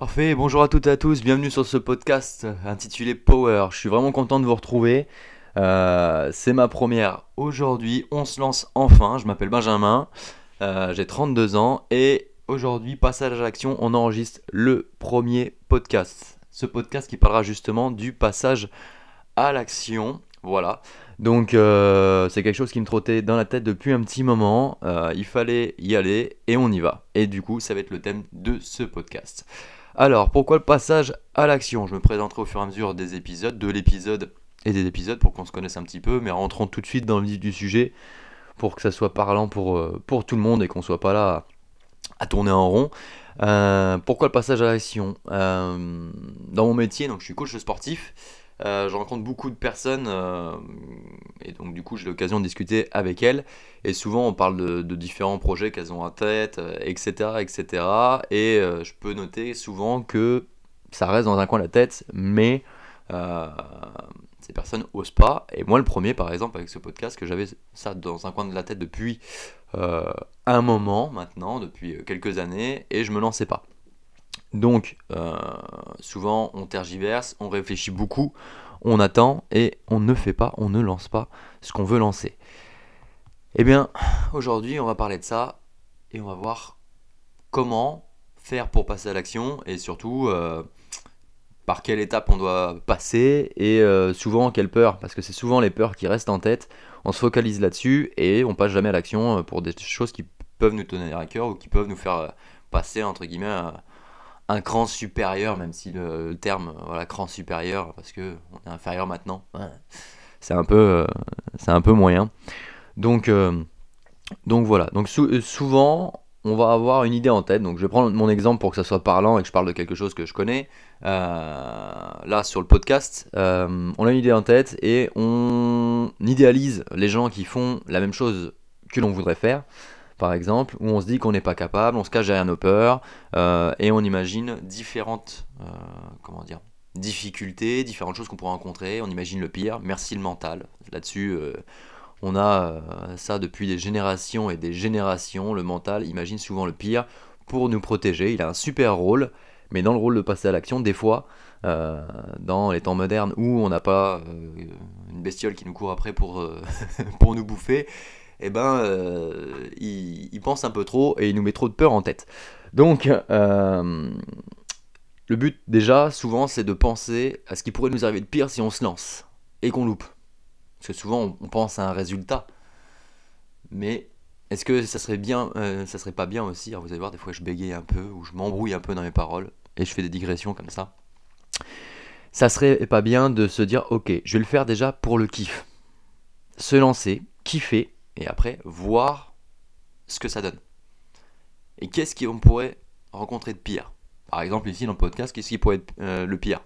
Parfait, bonjour à toutes et à tous, bienvenue sur ce podcast intitulé Power. Je suis vraiment content de vous retrouver. Euh, c'est ma première aujourd'hui, on se lance enfin. Je m'appelle Benjamin, euh, j'ai 32 ans et aujourd'hui, passage à l'action, on enregistre le premier podcast. Ce podcast qui parlera justement du passage à l'action. Voilà. Donc euh, c'est quelque chose qui me trottait dans la tête depuis un petit moment. il fallait y aller et on y va. Et du coup, ça va être le thème de ce podcast. Alors, pourquoi le passage à l'action? Je me présenterai au fur et à mesure des épisodes, de l'épisode et des épisodes pour qu'on se connaisse un petit peu, mais rentrons tout de suite dans le vif du sujet pour que ça soit parlant pour, euh, tout le monde et qu'on soit pas là à, tourner en rond. Euh, pourquoi le passage à l'action? Euh, Dans mon métier, donc je suis coach sportif, euh, je rencontre beaucoup de personnes euh, et donc du coup j'ai l'occasion de discuter avec elles et souvent on parle de, différents projets qu'elles ont en tête, etc. Euh, etc. Et je peux noter souvent que ça reste dans un coin de la tête, mais ces personnes osent pas. Et moi le premier par exemple avec ce podcast que j'avais ça dans un coin de la tête depuis un moment maintenant, depuis quelques années, et je me lançais pas. Donc, euh, souvent, on tergiverse, on réfléchit beaucoup, on attend et on ne fait pas, on ne lance pas ce qu'on veut lancer. Eh bien, aujourd'hui, on va parler de ça et on va voir comment faire pour passer à l'action et surtout euh, par quelle étape on doit passer et euh, souvent quelle peur, parce que c'est souvent les peurs qui restent en tête. On se focalise là-dessus et on passe jamais à l'action pour des choses qui peuvent nous tenir à cœur ou qui peuvent nous faire passer entre guillemets un cran supérieur, même si le, terme, voilà, cran supérieur, parce que on est inférieur maintenant, c'est un peu, euh, c'est un peu moyen. Donc, euh, voilà. Donc euh, souvent, on va avoir une idée en tête. Donc je vais prendre mon exemple pour que ça soit parlant et que je parle de quelque chose que je connais. là, sur le podcast, on a une idée en tête et on idéalise les gens qui font la même chose que l'on voudrait faire par exemple, où on se dit qu'on n'est pas capable, on se cache derrière nos peurs, euh, et on imagine différentes euh, comment dire, difficultés, différentes choses qu'on pourrait rencontrer, on imagine le pire, merci le mental. Là-dessus, euh, on a ça depuis des générations et des générations, le mental imagine souvent le pire pour nous protéger, il a un super rôle, mais dans le rôle de passer à l'action, des fois, dans les temps modernes où on n'a pas une bestiole qui nous court après pour, pour nous bouffer, eh ben, euh, il, pense un peu trop et il nous met trop de peur en tête. Donc, euh, le but déjà, souvent, c'est de penser à ce qui pourrait nous arriver de pire si on se lance et qu'on loupe. Parce que souvent, on, pense à un résultat. Mais est-ce que ça serait bien, euh, ça serait pas bien aussi Vous allez voir, des fois, je bégaye un peu ou je m'embrouille un peu dans mes paroles et je fais des digressions comme ça. Ça serait pas bien de se dire, ok, je vais le faire déjà pour le kiff. Se lancer, kiffer, et après voir ce que ça donne. Et qu'est-ce qu'on pourrait rencontrer de pire? Par exemple, ici dans le podcast, qu'est-ce qui pourrait être euh, le pire?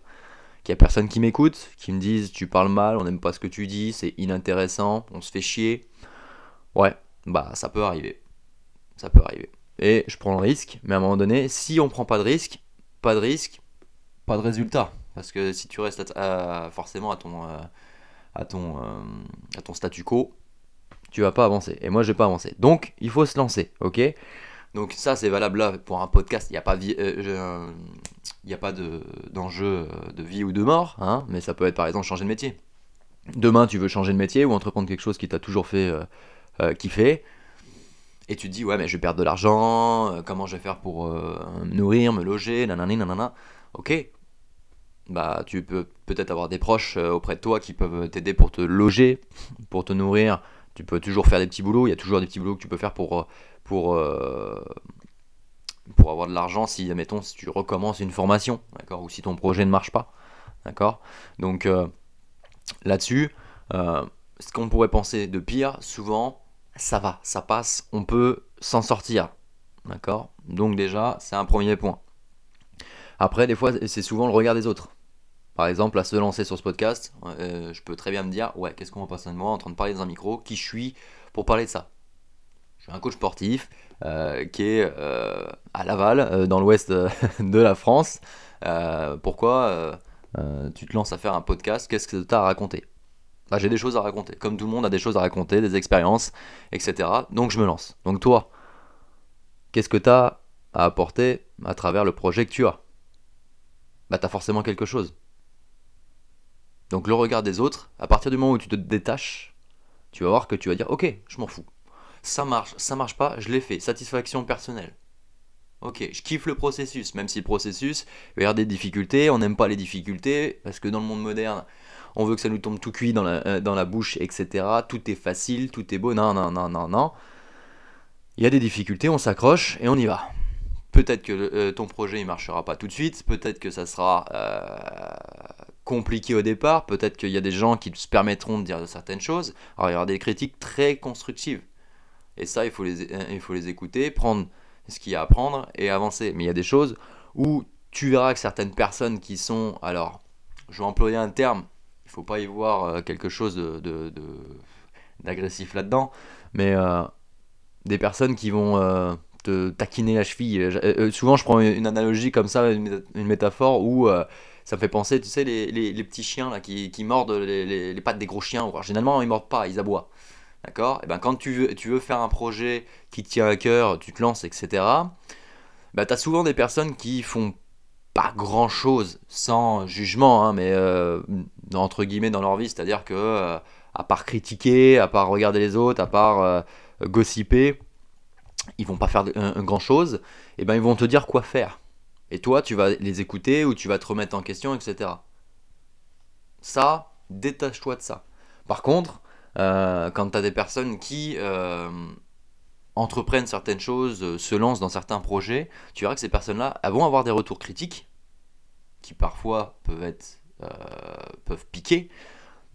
Qu'il n'y a personne qui m'écoute, qui me dise tu parles mal, on n'aime pas ce que tu dis, c'est inintéressant, on se fait chier. Ouais, bah ça peut arriver. Ça peut arriver. Et je prends le risque, mais à un moment donné, si on prend pas de risque, pas de risque, pas de résultat. Parce que si tu restes forcément à ton, euh, à, ton, euh, à ton statu quo, tu vas pas avancer. Et moi, je vais pas avancer. Donc, il faut se lancer, ok? Donc ça, c'est valable là pour un podcast. Il n'y a pas, euh, pas d'enjeu euh, de, vie ou de mort, hein, mais ça peut être par exemple changer de métier. Demain, tu veux changer de métier ou entreprendre quelque chose qui t'a toujours fait euh, kiffer. Et tu te dis, ouais, mais je vais perdre de l'argent, comment je vais faire pour me nourrir, me loger, nanani, nanana. Ok, bah, tu peux peut-être avoir des proches auprès de toi qui peuvent t'aider pour te loger, pour te nourrir, tu peux toujours faire des petits boulots, il y a toujours des petits boulots que tu peux faire pour, euh, pour, euh, pour avoir de l'argent si, admettons, si tu recommences une formation, d'accord, ou si ton projet ne marche pas, d'accord. Donc euh, là-dessus, ce qu'on pourrait penser de pire, souvent, ça va, ça passe, on peut s'en sortir, d'accord. Donc déjà, c'est un premier point. Après, des fois, c'est souvent le regard des autres. Par exemple, à se lancer sur ce podcast, euh, je peux très bien me dire, ouais, qu'est-ce qu'on va passer de moi en train de parler dans un micro, qui je suis pour parler de ça. Je suis un coach sportif euh, qui est euh, à Laval, dans l'ouest de la France. pourquoi tu te lances à faire un podcast? Qu'est-ce que tu as à raconter? Bah, J'ai des choses à raconter. Comme tout le monde a des choses à raconter, des expériences, etc. Donc je me lance. Donc toi, qu'est-ce que tu as à apporter à travers le projet que tu as? Bah t'as forcément quelque chose. Donc le regard des autres, à partir du moment où tu te détaches, tu vas voir que tu vas dire ok, je m'en fous. Ça marche, ça marche pas, je l'ai fait. Satisfaction personnelle. Ok, je kiffe le processus, même si le processus, il y avoir des difficultés, on n'aime pas les difficultés, parce que dans le monde moderne, on veut que ça nous tombe tout cuit dans la, euh, bouche, etc. Tout est facile, tout est beau, non, non, non, non, non. Il y a des difficultés, on s'accroche et on y va. Peut-être que euh, ton projet ne marchera pas tout de suite, peut-être que ça sera euh, compliqué au départ, peut-être qu'il y a des gens qui se permettront de dire certaines choses. Alors il y aura des critiques très constructives. Et ça, il faut les, il faut les écouter, prendre ce qu'il y a à prendre et avancer. Mais il y a des choses où tu verras que certaines personnes qui sont, alors, je vais employer un terme, il faut pas y voir euh, quelque chose de, d'agressif là-dedans, mais euh, des personnes qui vont euh, te taquiner la cheville. souvent, je prends une analogie comme ça, une, métaphore où ça me fait penser, tu sais, les, les, petits chiens là, qui, qui mordent les, les, pattes des gros chiens. généralement, ils mordent pas, ils aboient. D'accord? Et ben quand tu veux, tu veux faire un projet qui te tient à cœur, tu te lances, etc. Ben, tu as souvent des personnes qui font pas grand chose sans jugement, hein, mais euh, entre guillemets dans leur vie, c'est-à-dire que euh, à part critiquer, à part regarder les autres, à part euh, gossiper, ils vont pas faire grand chose, et ben ils vont te dire quoi faire. Et toi, tu vas les écouter ou tu vas te remettre en question, etc. Ça, détache-toi de ça. Par contre, quand tu as des personnes qui entreprennent certaines choses, euh, se lancent dans certains projets, tu verras que ces personnes-là vont avoir des retours critiques, qui parfois peuvent être euh, peuvent piquer,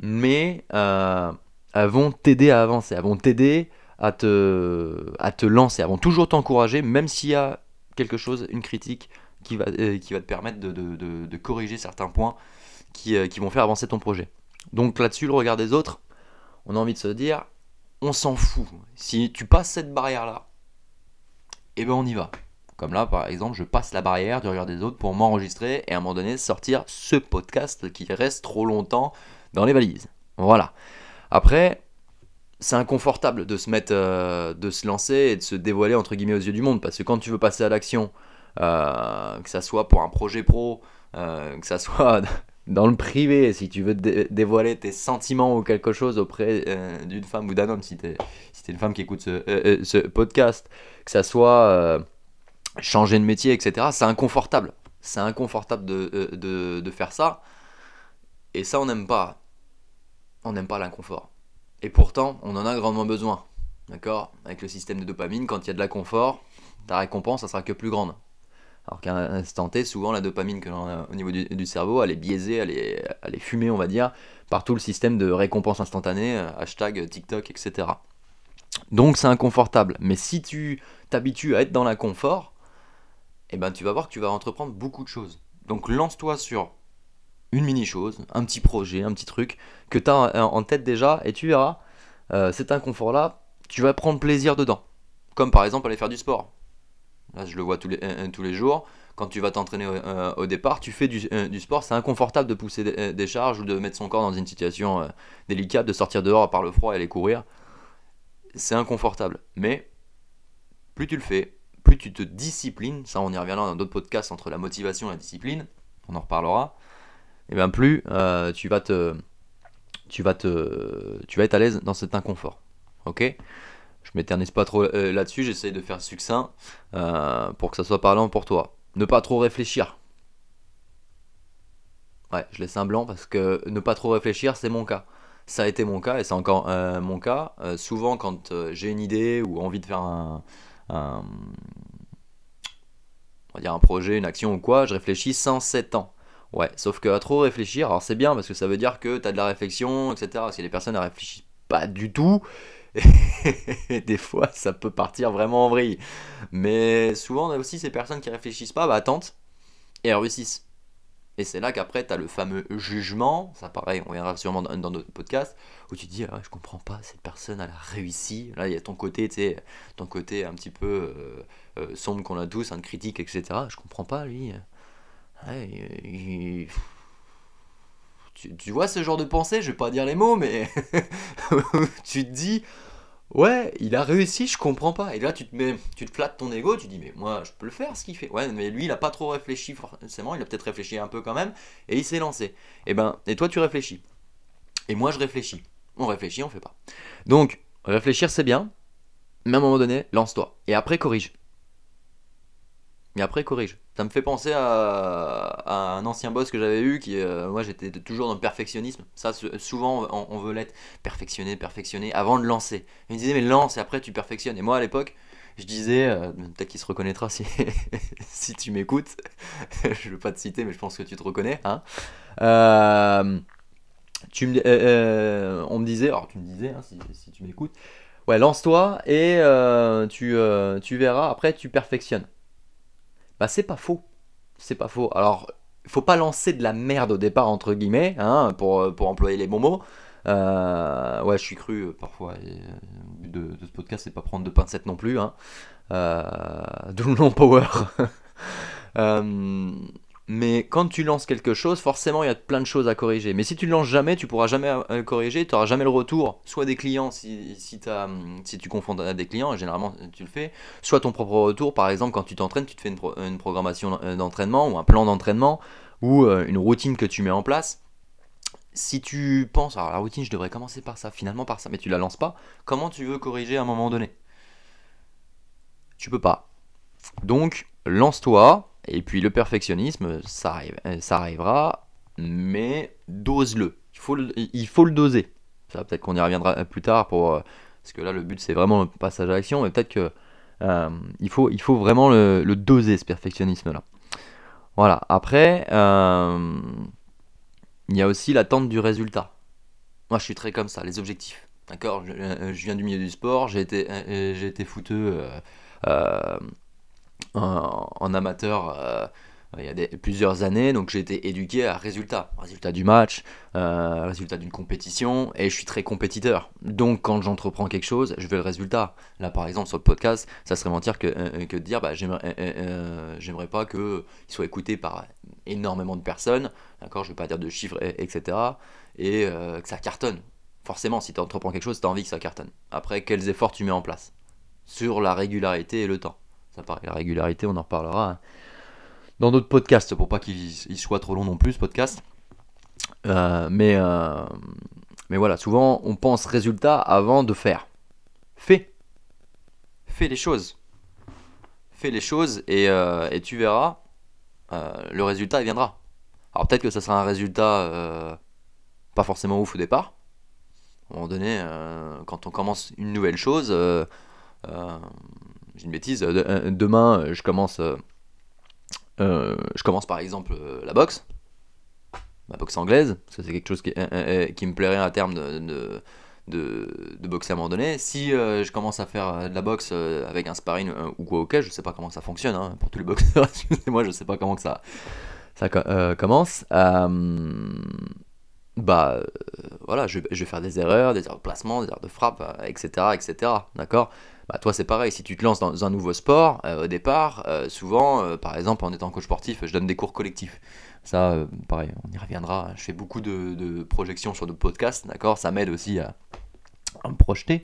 mais euh, elles vont t'aider à avancer, elles vont t'aider à te, à te lancer, elles vont toujours t'encourager, même s'il y a quelque chose, une critique qui va, qui va te permettre de, de, de, corriger certains points qui, qui vont faire avancer ton projet. Donc là-dessus, le regard des autres, on a envie de se dire, on s'en fout. Si tu passes cette barrière-là, eh ben on y va. Comme là, par exemple, je passe la barrière du regard des autres pour m'enregistrer et à un moment donné sortir ce podcast qui reste trop longtemps dans les valises. Voilà. Après, c'est inconfortable de se mettre, euh, de se lancer et de se dévoiler entre guillemets aux yeux du monde parce que quand tu veux passer à l'action, euh, que ça soit pour un projet pro, euh, que ça soit dans le privé, si tu veux dévoiler tes sentiments ou quelque chose auprès euh, d'une femme ou d'un homme, si tu es, une femme qui écoute ce, euh, euh, podcast, que ça soit changer de métier, etc., c'est inconfortable. C'est inconfortable de, de, faire ça. Et ça, on n'aime pas. On n'aime pas l'inconfort. Et pourtant, on en a grandement besoin. D'accord? Avec le système de dopamine, quand il y a de la confort, ta récompense, ça sera que plus grande. Alors qu'à un T, souvent la dopamine que l'on a au niveau du, cerveau, elle est biaisée, elle est, elle est fumée, on va dire, par tout le système de récompense instantanée, euh, hashtag TikTok, etc. Donc c'est inconfortable. Mais si tu t'habitues à être dans l'inconfort, eh ben, tu vas voir que tu vas entreprendre beaucoup de choses. Donc lance-toi sur une mini-chose, un petit projet, un petit truc que tu as en tête déjà, et tu verras, euh, cet inconfort-là, tu vas prendre plaisir dedans. Comme par exemple aller faire du sport. Là, je le vois tous les, tous les jours. Quand tu vas t'entraîner au, euh, départ, tu fais du, euh, sport. C'est inconfortable de pousser euh, des, charges ou de mettre son corps dans une situation délicate, de sortir dehors par le froid et aller courir. C'est inconfortable. Mais plus tu le fais, plus tu te disciplines. Ça, on y reviendra dans d'autres podcasts entre la motivation et la discipline. On en reparlera. Et bien plus tu vas te, tu vas te, tu vas être à l'aise dans cet inconfort. Ok? Je m'éternise pas trop euh, là-dessus, j'essaye de faire succinct euh, pour que ça soit parlant pour toi. Ne pas trop réfléchir. Ouais, je laisse un blanc parce que ne pas trop réfléchir, c'est mon cas. Ça a été mon cas et c'est encore euh, mon cas. souvent, quand j'ai une idée ou envie de faire un, on va dire un projet, une action ou quoi, je réfléchis sans 7 ans. Ouais, sauf que à trop réfléchir, alors c'est bien parce que ça veut dire que tu as de la réflexion, etc. Parce que les personnes ne réfléchissent pas du tout, et des fois, ça peut partir vraiment en vrille. Mais souvent, on a aussi ces personnes qui réfléchissent pas, bah tentent et réussissent. Et c'est là qu'après, tu as le fameux jugement, ça pareil, on verra sûrement dans d'autres podcasts, où tu dis, ah, je comprends pas, cette personne, elle a réussi. Là, il y a ton côté, tu sais, ton côté un petit peu euh, euh, sombre qu'on a tous, un critique, etc. Je comprends pas, lui. il, tu, vois ce genre de pensée, je vais pas dire les mots, mais tu te dis, Ouais, il a réussi, je comprends pas. Et là, tu te mets, tu te flattes ton ego, tu dis, mais moi, je peux le faire ce qu'il fait. Ouais, mais lui, il a pas trop réfléchi forcément, il a peut-être réfléchi un peu quand même, et il s'est lancé. Et ben, et toi, tu réfléchis. Et moi, je réfléchis. On réfléchit, on fait pas. Donc, réfléchir, c'est bien, mais à un moment donné, lance-toi. Et après, corrige. Et après, corrige. Ça me fait penser à, un ancien boss que j'avais eu qui, euh, moi, j'étais toujours dans le perfectionnisme. Ça, souvent, on, veut l'être perfectionné, perfectionné avant de lancer. Il me disait, mais lance et après, tu perfectionnes. Et moi, à l'époque, je disais, euh, peut-être qu'il se reconnaîtra si, si tu m'écoutes. je ne veux pas te citer, mais je pense que tu te reconnais. Hein euh, tu me, on me disait, alors tu me disais, hein, si, si, tu m'écoutes, ouais, lance-toi et tu, tu verras, après tu perfectionnes. Bah c'est pas faux. C'est pas faux. Alors, faut pas lancer de la merde au départ, entre guillemets, hein, pour, pour employer les bons mots. Euh, ouais, je suis cru euh, parfois. Euh, le but de, ce podcast, c'est pas prendre de pincettes non plus. Hein. D'où le nom Power. Mais quand tu lances quelque chose, forcément, il y a plein de choses à corriger. Mais si tu ne lances jamais, tu pourras jamais euh, corriger, tu n'auras jamais le retour, soit des clients si, si, si tu confonds des clients, et généralement tu le fais, soit ton propre retour. Par exemple, quand tu t'entraînes, tu te fais une, programmation euh, d'entraînement ou un plan d'entraînement ou euh, une routine que tu mets en place. Si tu penses, alors la routine, je devrais commencer par ça, finalement par ça, mais tu la lances pas, comment tu veux corriger à un moment donné? Tu peux pas. Donc, lance-toi, et puis le perfectionnisme, ça, arrive, ça arrivera, mais dose-le. Il faut le, doser. Ça, peut-être qu'on y reviendra plus tard pour, euh, parce que là, le but c'est vraiment le passage à l'action, mais peut-être que euh, il, faut, il faut vraiment le, doser ce perfectionnisme-là. Voilà. Après, euh, il y a aussi l'attente du résultat. Moi, je suis très comme ça, les objectifs. D'accord? Je, viens du milieu du sport, j'ai été, j'ai été fouteux en, amateur euh, il y a plusieurs années, donc j'ai été éduqué à résultat, résultat du match, euh, résultat d'une compétition, et je suis très compétiteur. Donc quand j'entreprends quelque chose, je veux le résultat. Là par exemple sur le podcast, ça serait mentir que, euh, que de dire bah, j'aimerais pas qu'il soit écouté par énormément de personnes, d'accord, je vais pas dire de chiffres, etc., et que ça cartonne. Forcément, si tu entreprends quelque chose, tu as envie que ça cartonne. Après, quels efforts tu mets en place? Sur la régularité et le temps. La régularité, on en reparlera hein. dans d'autres podcasts pour pas qu'il soit trop long non plus ce podcast. Euh, mais, euh, mais voilà, souvent on pense résultat avant de faire. Fais. Fais les choses. Fais les choses et, euh, et tu verras, le résultat il viendra. Alors peut-être que ça sera un résultat pas forcément ouf au départ. À un moment donné, quand on commence une nouvelle chose, j'ai une bêtise, euh, euh, demain euh, je commence, je commence par exemple la boxe, la boxe anglaise, parce que c'est quelque chose qui, me plairait à terme de, boxer à un moment donné. Si je commence à faire de la boxe avec un sparring ou quoi, ok, je sais pas comment ça fonctionne, hein, pour tous les boxeurs, excusez-moi, je sais pas comment que ça, ça commence. bah voilà, je, je, vais faire des erreurs, des erreurs de placement, des erreurs de frappe, etc. etc. D'accord? Bah, toi c'est pareil, si tu te lances dans un nouveau sport, euh, au départ, euh, souvent, euh, par exemple en étant coach sportif, je donne des cours collectifs. Ça, pareil, on y reviendra. Je fais beaucoup de, projections sur de podcasts, d'accord? Ça m'aide aussi à, me projeter.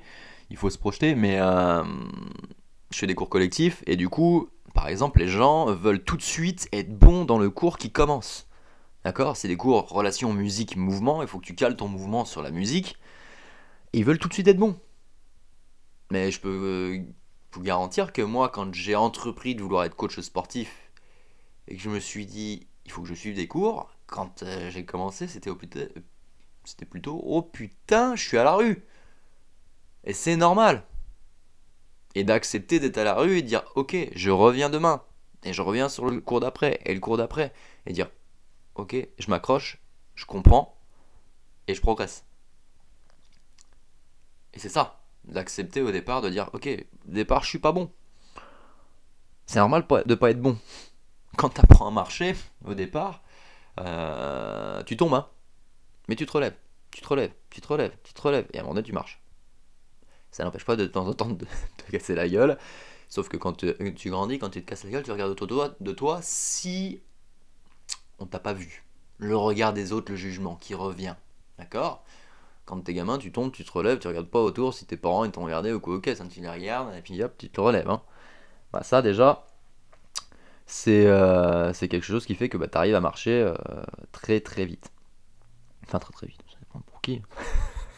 Il faut se projeter, mais je fais des cours collectifs et du coup, par exemple, les gens veulent tout de suite être bons dans le cours qui commence. D'accord? C'est des cours relation musique-mouvement, il faut que tu cales ton mouvement sur la musique. Ils veulent tout de suite être bons. Mais je peux euh, vous garantir que moi, quand j'ai entrepris de vouloir être coach sportif et que je me suis dit, il faut que je suive des cours, quand euh, j'ai commencé, c'était au putain, c'était plutôt, oh putain, je suis à la rue. Et c'est normal. Et d'accepter d'être à la rue et dire, ok, je reviens demain. Et je reviens sur le cours d'après et le cours d'après. Et dire, ok, je m'accroche, je comprends et je progresse. Et c'est ça d'accepter au départ de dire ok, au départ je suis pas bon. C'est normal de pas être bon. Quand tu à marcher au départ, euh, tu tombes, hein. mais tu te relèves, tu te relèves, tu te relèves, tu te relèves, et à un moment donné tu marches. Ça n'empêche pas de, temps en temps de te casser la gueule, sauf que quand tu, grandis, quand tu te casses la gueule, tu regardes autour de toi, de toi si on t'a pas vu. Le regard des autres, le jugement qui revient, d'accord? Quand t'es gamin, tu tombes, tu te relèves, tu regardes pas autour si tes parents ils t'ont regardé ou quoi, ok, ça tu les regardes, et puis hop, tu te relèves. Hein. Bah, ça déjà, c'est euh, c'est quelque chose qui fait que bah, tu arrives à marcher euh, très très vite. Enfin, très très vite, ça dépend pour qui.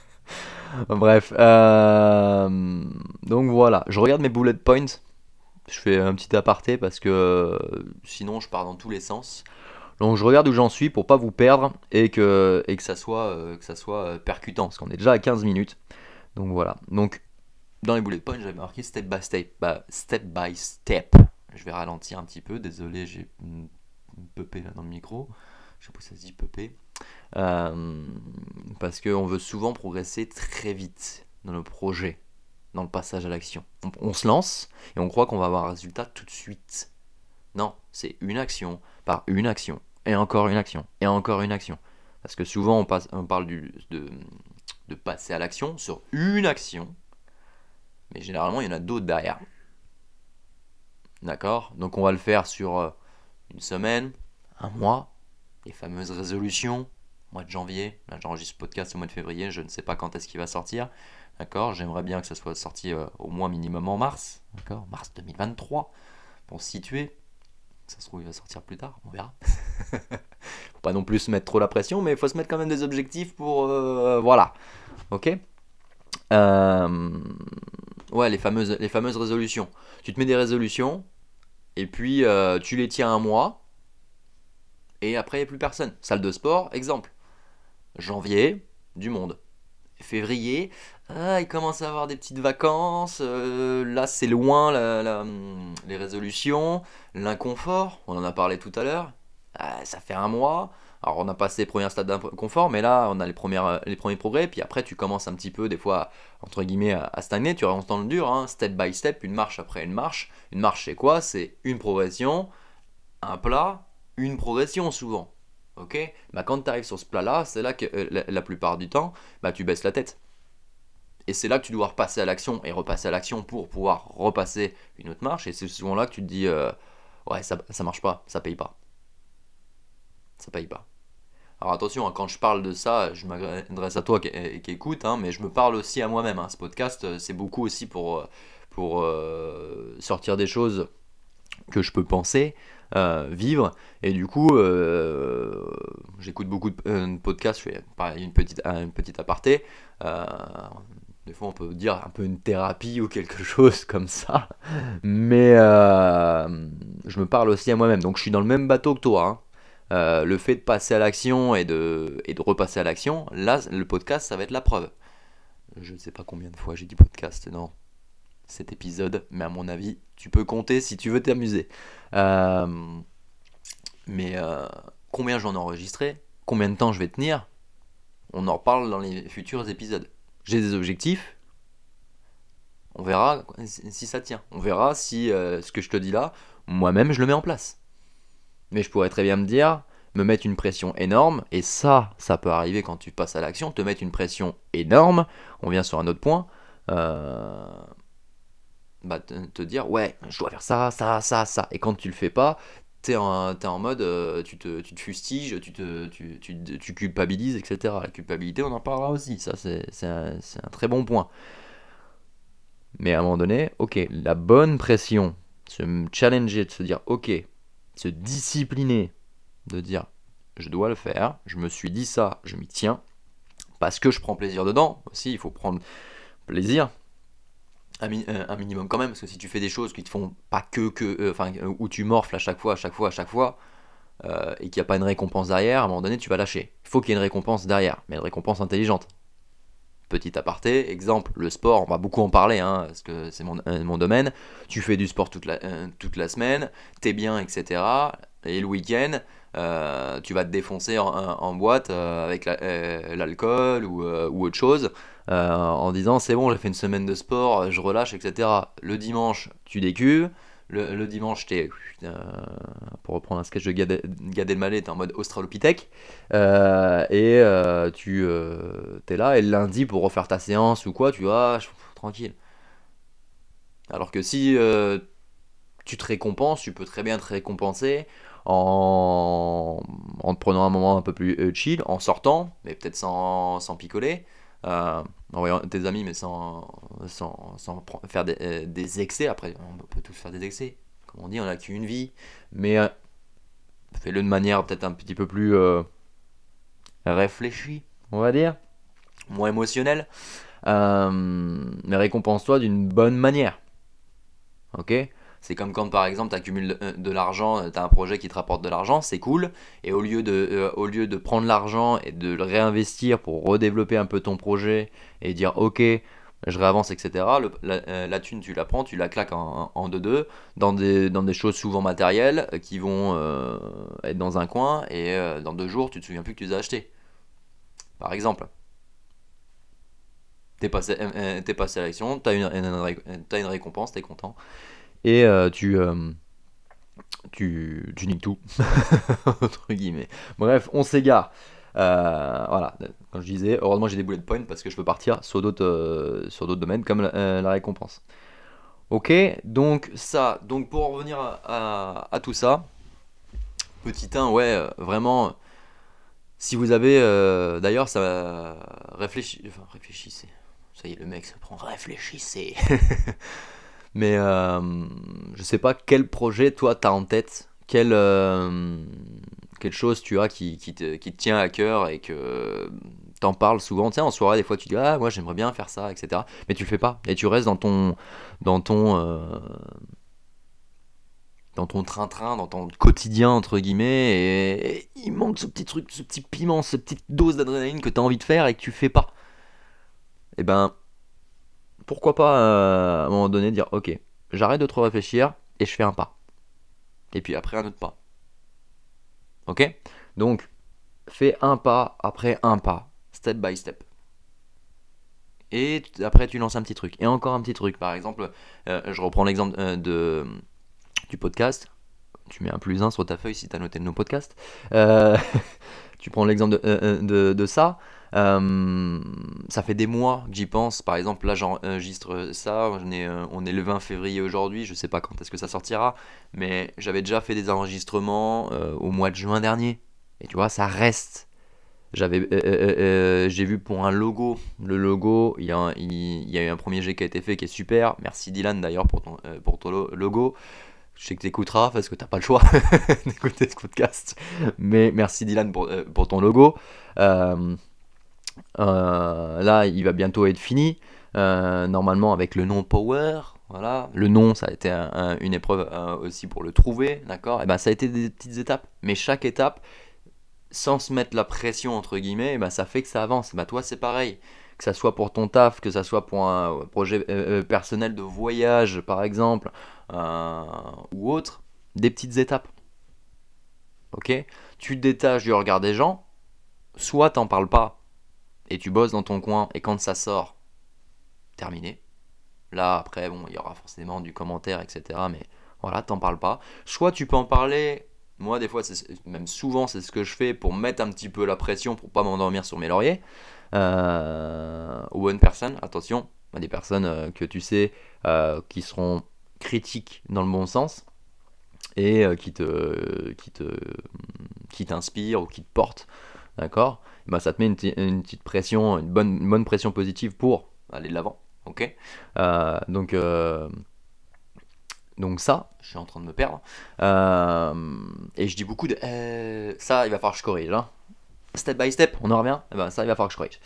Bref, euh, donc voilà, je regarde mes bullet points. Je fais un petit aparté parce que sinon je pars dans tous les sens. Donc je regarde où j'en suis pour pas vous perdre et que, et que ça soit, que ça soit percutant parce qu'on est déjà à 15 minutes. Donc voilà. Donc dans les bullet points, j'avais marqué step by step, bah, step by step. Je vais ralentir un petit peu. Désolé, j'ai peupé là dans le micro. Je sais pas si ça se dit peupé. Euh, parce qu'on veut souvent progresser très vite dans le projet, dans le passage à l'action. On, se lance et on croit qu'on va avoir un résultat tout de suite. Non, c'est une action par une action, et encore une action, et encore une action. Parce que souvent on, parle de, passer à l'action sur une action, mais généralement il y en a d'autres derrière. D'accord? Donc on va le faire sur euh, une semaine, un mois, les fameuses résolutions, mois de janvier. Là j'enregistre ce podcast au mois de février, je ne sais pas quand est-ce qu'il va sortir. D'accord? J'aimerais bien que ça soit sorti euh, au moins minimum en mars. D'accord? Mars 2023. Pour situer. Ça se trouve, il va sortir plus tard, on verra. faut pas non plus se mettre trop la pression, mais il faut se mettre quand même des objectifs pour. Euh, voilà. Ok? Ouais, les fameuses, les fameuses résolutions. Tu te mets des résolutions, et puis euh, tu les tiens un mois, et après il n'y a plus personne. Salle de sport, exemple. Janvier, du monde. Février, ah, il commence à avoir des petites vacances. Euh, là, c'est loin les résolutions. L'inconfort, on en a parlé tout à l'heure. Ah, ça fait un mois. Alors on a passé les premiers stades d'inconfort, mais là on a les, les premiers progrès, puis après tu commences un petit peu des fois entre guillemets à, stagner, tu rentres dans le dur, hein, step by step, une marche après une marche. Une marche c'est quoi? C'est une progression, un plat, une progression souvent. Ok? Bah, Quand tu arrives sur ce plat-là, c'est là que euh, la, plupart du temps, bah, tu baisses la tête. Et c'est là que tu dois repasser à l'action et repasser à l'action pour pouvoir repasser une autre marche. Et c'est souvent là que tu te dis, euh, ouais, ça, ça marche pas, ça paye pas ça paye pas. Alors attention, hein, quand je parle de ça, je m'adresse à toi qui, qui écoute, hein, mais je me parle aussi à moi-même. Hein. Ce podcast, euh, c'est beaucoup aussi pour, euh, pour euh, sortir des choses que je peux penser, vivre. Et du coup, j'écoute beaucoup de, podcasts, je fais une petite, une petite aparté. Des fois, on peut dire un peu une thérapie ou quelque chose comme ça. Mais je me parle aussi à moi-même. Donc je suis dans le même bateau que toi. Euh, le fait de passer à l'action et de, repasser à l'action, là, le podcast, ça va être la preuve. Je ne sais pas combien de fois j'ai dit podcast dans cet épisode, mais à mon avis, tu peux compter si tu veux t'amuser. Euh, mais euh, combien j'en ai enregistré Combien de temps je vais tenir On en reparle dans les futurs épisodes. J'ai des objectifs. On verra si ça tient. On verra si ce que je te dis là, moi-même, je le mets en place. Mais je pourrais très bien me dire, me mettre une pression énorme, et ça, ça peut arriver quand tu passes à l'action, te mettre une pression énorme, on vient sur un autre point, euh, bah, te, dire, ouais, je dois faire ça, ça, ça, ça, et quand tu le fais pas, t'es en, es en mode, euh, tu, te, tu te fustiges, tu, te, tu, tu, tu, culpabilises, etc. La culpabilité, on en parlera aussi, ça c'est un, un très bon point. Mais à un moment donné, ok, la bonne pression, se challenger, de se dire, ok, se discipliner, de dire je dois le faire, je me suis dit ça, je m'y tiens, parce que je prends plaisir dedans. Aussi, il faut prendre plaisir. Un, euh, minimum quand même, parce que si tu fais des choses qui te font pas que, que euh, enfin, où tu morfles à chaque fois, à chaque fois, à chaque fois, euh, et qu'il n'y a pas une récompense derrière, à un moment donné, tu vas lâcher. Il faut qu'il y ait une récompense derrière, mais une récompense intelligente. Petit aparté, exemple, le sport, on va beaucoup en parler, hein, parce que c'est mon, mon, domaine. Tu fais du sport toute la, toute la semaine, t'es bien, etc. Et le week-end, euh, tu vas te défoncer en, boîte euh, avec euh, l'alcool ou, autre chose en disant c'est bon, j'ai fait une semaine de sport, je relâche, etc. Le dimanche, tu décuves. Le, dimanche, t'es, pour reprendre un sketch de Gad, Gad Elmaleh, t'es en mode australopithèque, et tu es là, et le lundi, pour refaire ta séance ou quoi, tu vas, tranquille. Alors que si tu te récompenses, tu peux très bien te récompenser en, en te prenant un moment un peu plus euh, chill, en sortant, mais peut-être sans, sans, picoler, euh, envoyer tes amis, mais sans, sans, sans faire des, des, excès. Après, on peut tous faire des excès. Comme on dit, on n'a qu'une vie. Mais fais-le de manière peut-être un petit peu plus réfléchie, on va dire. Moins émotionnelle. mais récompense-toi d'une bonne manière. Ok? C'est comme quand par exemple tu accumules de, l'argent, euh, tu as un projet qui te rapporte de l'argent, c'est cool, et au lieu de, euh, au lieu de prendre l'argent et de le réinvestir pour redévelopper un peu ton projet et dire ok, je réavance, etc., euh, la, thune tu la prends, tu la claques en 2-2 dans des, dans des choses souvent matérielles qui vont être dans un coin et dans deux jours tu te souviens plus que tu les as achetés. Par exemple. T'es passé, es passé à l'action, t'as une, as une récompense, t'es content et euh, tu, euh, tu, tu niques tout, entre guillemets. Bref, on s'égare. Euh, voilà, comme je disais, heureusement j'ai des bullet points parce que je peux partir sur d'autres d'autres domaines comme la, récompense. Ok, donc ça, donc pour revenir à, tout ça, petit 1, ouais, vraiment, si vous avez, d'ailleurs, ça réfléchissez, enfin réfléchissez, ça y est, le mec se prend, réfléchissez. Mais euh, je sais pas quel projet toi tu as en tête, quelle, euh, quelque chose tu as qui, qui, te, qui, te, tient à cœur et que t'en parles souvent. Tu en soirée, des fois tu dis Ah, moi j'aimerais bien faire ça, etc. Mais tu le fais pas. Et tu restes dans ton. Dans ton euh, dans ton train-train, dans ton quotidien, entre guillemets, et, il manque ce petit truc, ce petit piment, cette petite dose d'adrénaline que tu as envie de faire et que tu fais pas. Et eh ben, pourquoi pas euh, à un moment donné dire ok, j'arrête de trop réfléchir et je fais un pas. Et puis après un autre pas. Ok? Donc, fais un pas après un pas, step by step. Et après tu lances un petit truc. Et encore un petit truc. Par exemple, euh, je reprends l'exemple euh, du podcast. Tu mets un plus un sur ta feuille si tu as noté nos podcasts. tu prends l'exemple de, ça. Euh, ça fait des mois que j'y pense. Par exemple, là, j'enregistre ça. On est, euh, le 20 février aujourd'hui. Je sais pas quand est-ce que ça sortira. Mais j'avais déjà fait des enregistrements euh, au mois de juin dernier. Et tu vois, ça reste. J'avais, j'ai vu pour un logo. Le logo, il y, a eu un premier jet qui a été fait qui est super. Merci Dylan d'ailleurs pour ton, pour ton logo. Je sais que tu écouteras parce que tu n'as pas le choix d'écouter ce podcast. Mais merci Dylan pour, ton logo. Là, il va bientôt être fini. Euh, normalement, avec le nom Power, voilà. Le nom, ça a été une épreuve euh, aussi pour le trouver, d'accord Et eh ben, ça a été des petites étapes. Mais chaque étape, sans se mettre la pression entre guillemets, eh ben, ça fait que ça avance. Bah, toi, c'est pareil. Que ça soit pour ton taf, que ça soit pour un projet personnel de voyage, par exemple, ou autre, des petites étapes. Ok? Tu te détaches du regard des gens, soit t'en parles pas et tu bosses dans ton coin, et quand ça sort, terminé. Là, après, bon, il y aura forcément du commentaire, etc. Mais voilà, t'en parles pas. Soit tu peux en parler. Moi, des fois, même souvent, c'est ce que je fais pour mettre un petit peu la pression pour pas m'endormir sur mes lauriers. Euh, aux bonnes personnes, attention, des personnes euh, que tu sais euh, qui seront critiques dans le bon sens et qui te qui te qui t'inspirent ou qui te portent d'accord? Bah, ça te met une, petite pression, une bonne, bonne pression positive pour aller de l'avant. Ok? Euh, donc, euh, donc ça, je suis en train de me perdre. Euh, et je dis beaucoup de ça, il va falloir que je corrige. Hein. Step by step, on en revient? Eh ben, ça, il va falloir que je corrige.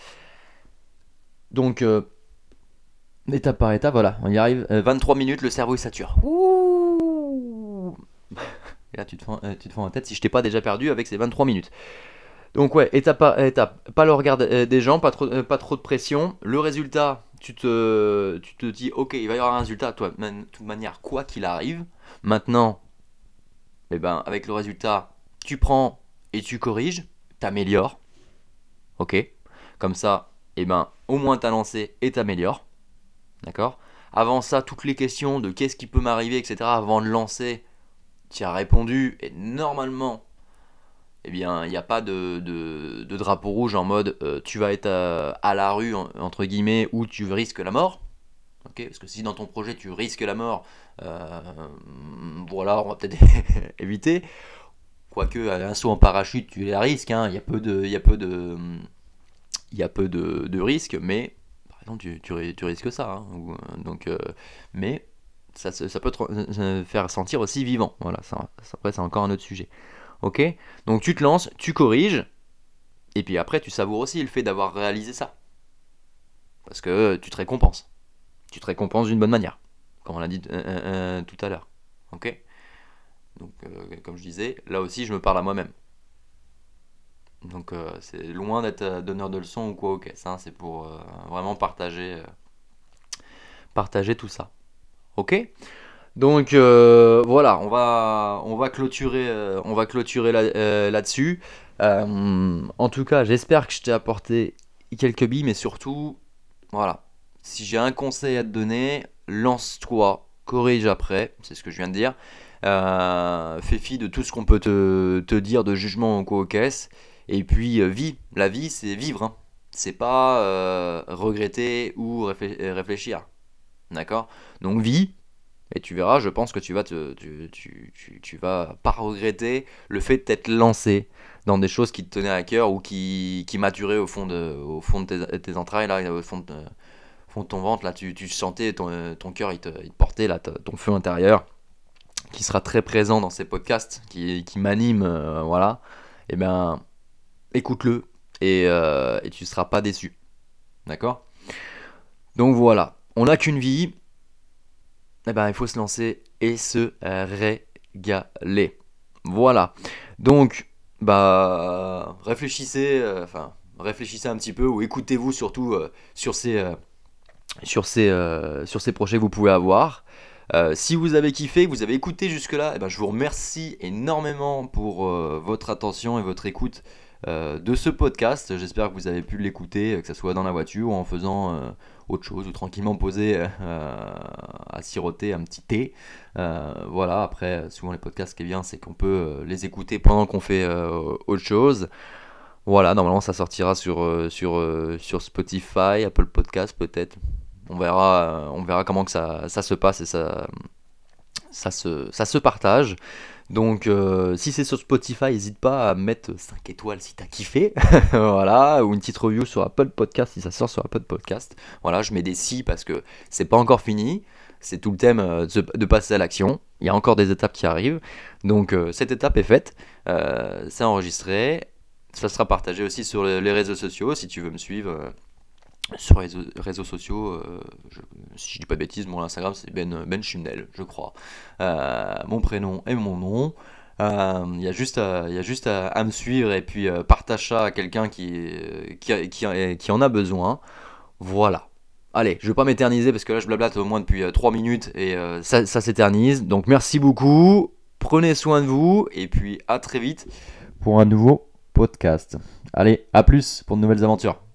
Donc, étape par étape, voilà, on y arrive. 23 minutes, le cerveau il sature. Et là, tu te, fais, tu te fais en tête si je t'ai pas déjà perdu avec ces 23 minutes. Donc ouais, étape étape, pas le regard des gens, pas trop, euh, pas trop de pression. Le résultat, tu te, tu te dis, ok, il va y avoir un résultat, toi, de toute manière, quoi qu'il arrive. Maintenant, eh ben, avec le résultat, tu prends et tu corriges, t'améliores. Ok Comme ça, eh ben, au moins t'as lancé et t'améliores. D'accord? Avant ça, toutes les questions de qu'est-ce qui peut m'arriver, etc., avant de lancer, tu as répondu et normalement, eh bien, il n'y a pas de, de, drapeau rouge en mode euh, tu vas être à, la rue, entre guillemets, ou tu risques la mort. ok Parce que si dans ton projet tu risques la mort, euh, voilà, on va peut-être éviter. Quoique, un saut en parachute, tu la risques, hein. il y a peu de. Y a peu de il peu de, risques, mais par exemple, tu, tu, risques ça. hein, euh, donc, euh, mais ça, ça peut te euh, faire sentir aussi vivant. Voilà, ça- après, c'est encore un autre sujet. Ok Donc, tu te lances, tu corriges, et puis après, tu savoures aussi le fait d'avoir réalisé ça. Parce que tu te récompenses. Tu te récompenses d'une bonne manière, comme on l'a dit euh, euh, euh, tout à l'heure. Ok Donc, comme je disais, là aussi, je me parle à moi-même. Donc, c'est loin d'être donneur de leçons ou quoi, ok. C'est pour vraiment partager, partager tout ça. Ok Donc, euh, voilà, on va, on va clôturer, euh, on va clôturer là, euh, là-dessus. Euh, en tout cas, j'espère que je t'ai apporté quelques billes, mais surtout, voilà. Si j'ai un conseil à te donner, lance-toi, corrige après, c'est ce que je viens de dire. Fais fi de tout ce qu'on peut te, te dire de jugement ou quoi aux caisses. Et puis, vis. La vie, c'est vivre. hein. C'est pas regretter ou réflé- réfléchir. D'accord? Donc, vis. Et tu verras, je pense que tu vas pas regretter le fait de t'être lancé dans des choses qui te tenaient à cœur ou qui, qui maturaient au fond de, au fond de tes, entrailles, là, au fond de, ton ventre, tu, sentais ton, cœur, il te, portait ton feu intérieur, qui sera très présent dans ces podcasts, qui, qui m'anime, euh, voilà. Et ben, écoute-le et, euh, et tu ne seras pas déçu. D'accord? Donc voilà, on n'a qu'une vie, et ben, il faut se lancer et se régaler. Voilà. Donc, bah, réfléchissez, euh, enfin, réfléchissez un petit peu ou écoutez-vous surtout euh, sur ces, euh, sur ces, projets que vous pouvez avoir. Si vous avez kiffé, vous avez écouté jusque-là, eh ben, je vous remercie énormément pour votre attention et votre écoute euh, de ce podcast. J'espère que vous avez pu l'écouter, euh, que ce soit dans la voiture ou en faisant euh, autre chose ou tranquillement posé à siroter un petit thé. Voilà, après, souvent les podcasts, ce qui est bien, c'est qu'on peut les écouter pendant qu'on fait autre chose. Voilà, normalement ça sortira sur, sur, Spotify, Apple Podcast peut-être. On verra, comment que ça, se passe et ça se partage. Donc euh, si c'est sur Spotify, n'hésite pas à mettre 5 étoiles si t'as kiffé. voilà, ou une petite review sur Apple Podcast si ça sort sur Apple Podcast. Voilà, je mets des si parce que c'est pas encore fini. C'est tout le thème euh, de, se- de passer à l'action. Il y a encore des étapes qui arrivent. Donc euh, cette étape est faite. C'est enregistré. Ça sera partagé aussi sur le- les réseaux sociaux si tu veux me suivre. Euh, sur les réseaux, sociaux, euh, si je dis pas de bêtises, mon Instagram c'est Ben, ben Chimnel, je crois. Euh, mon prénom et mon nom. Euh, Il y a juste, à, y juste à, me suivre et puis euh, partage ça à quelqu'un qui, euh, en a besoin. Voilà. Allez, je vais pas m'éterniser parce que là je blablate au moins depuis 3 minutes et euh, ça, ça s'éternise. Donc merci beaucoup, prenez soin de vous et puis à très vite pour un nouveau podcast. Allez, à plus pour de nouvelles aventures.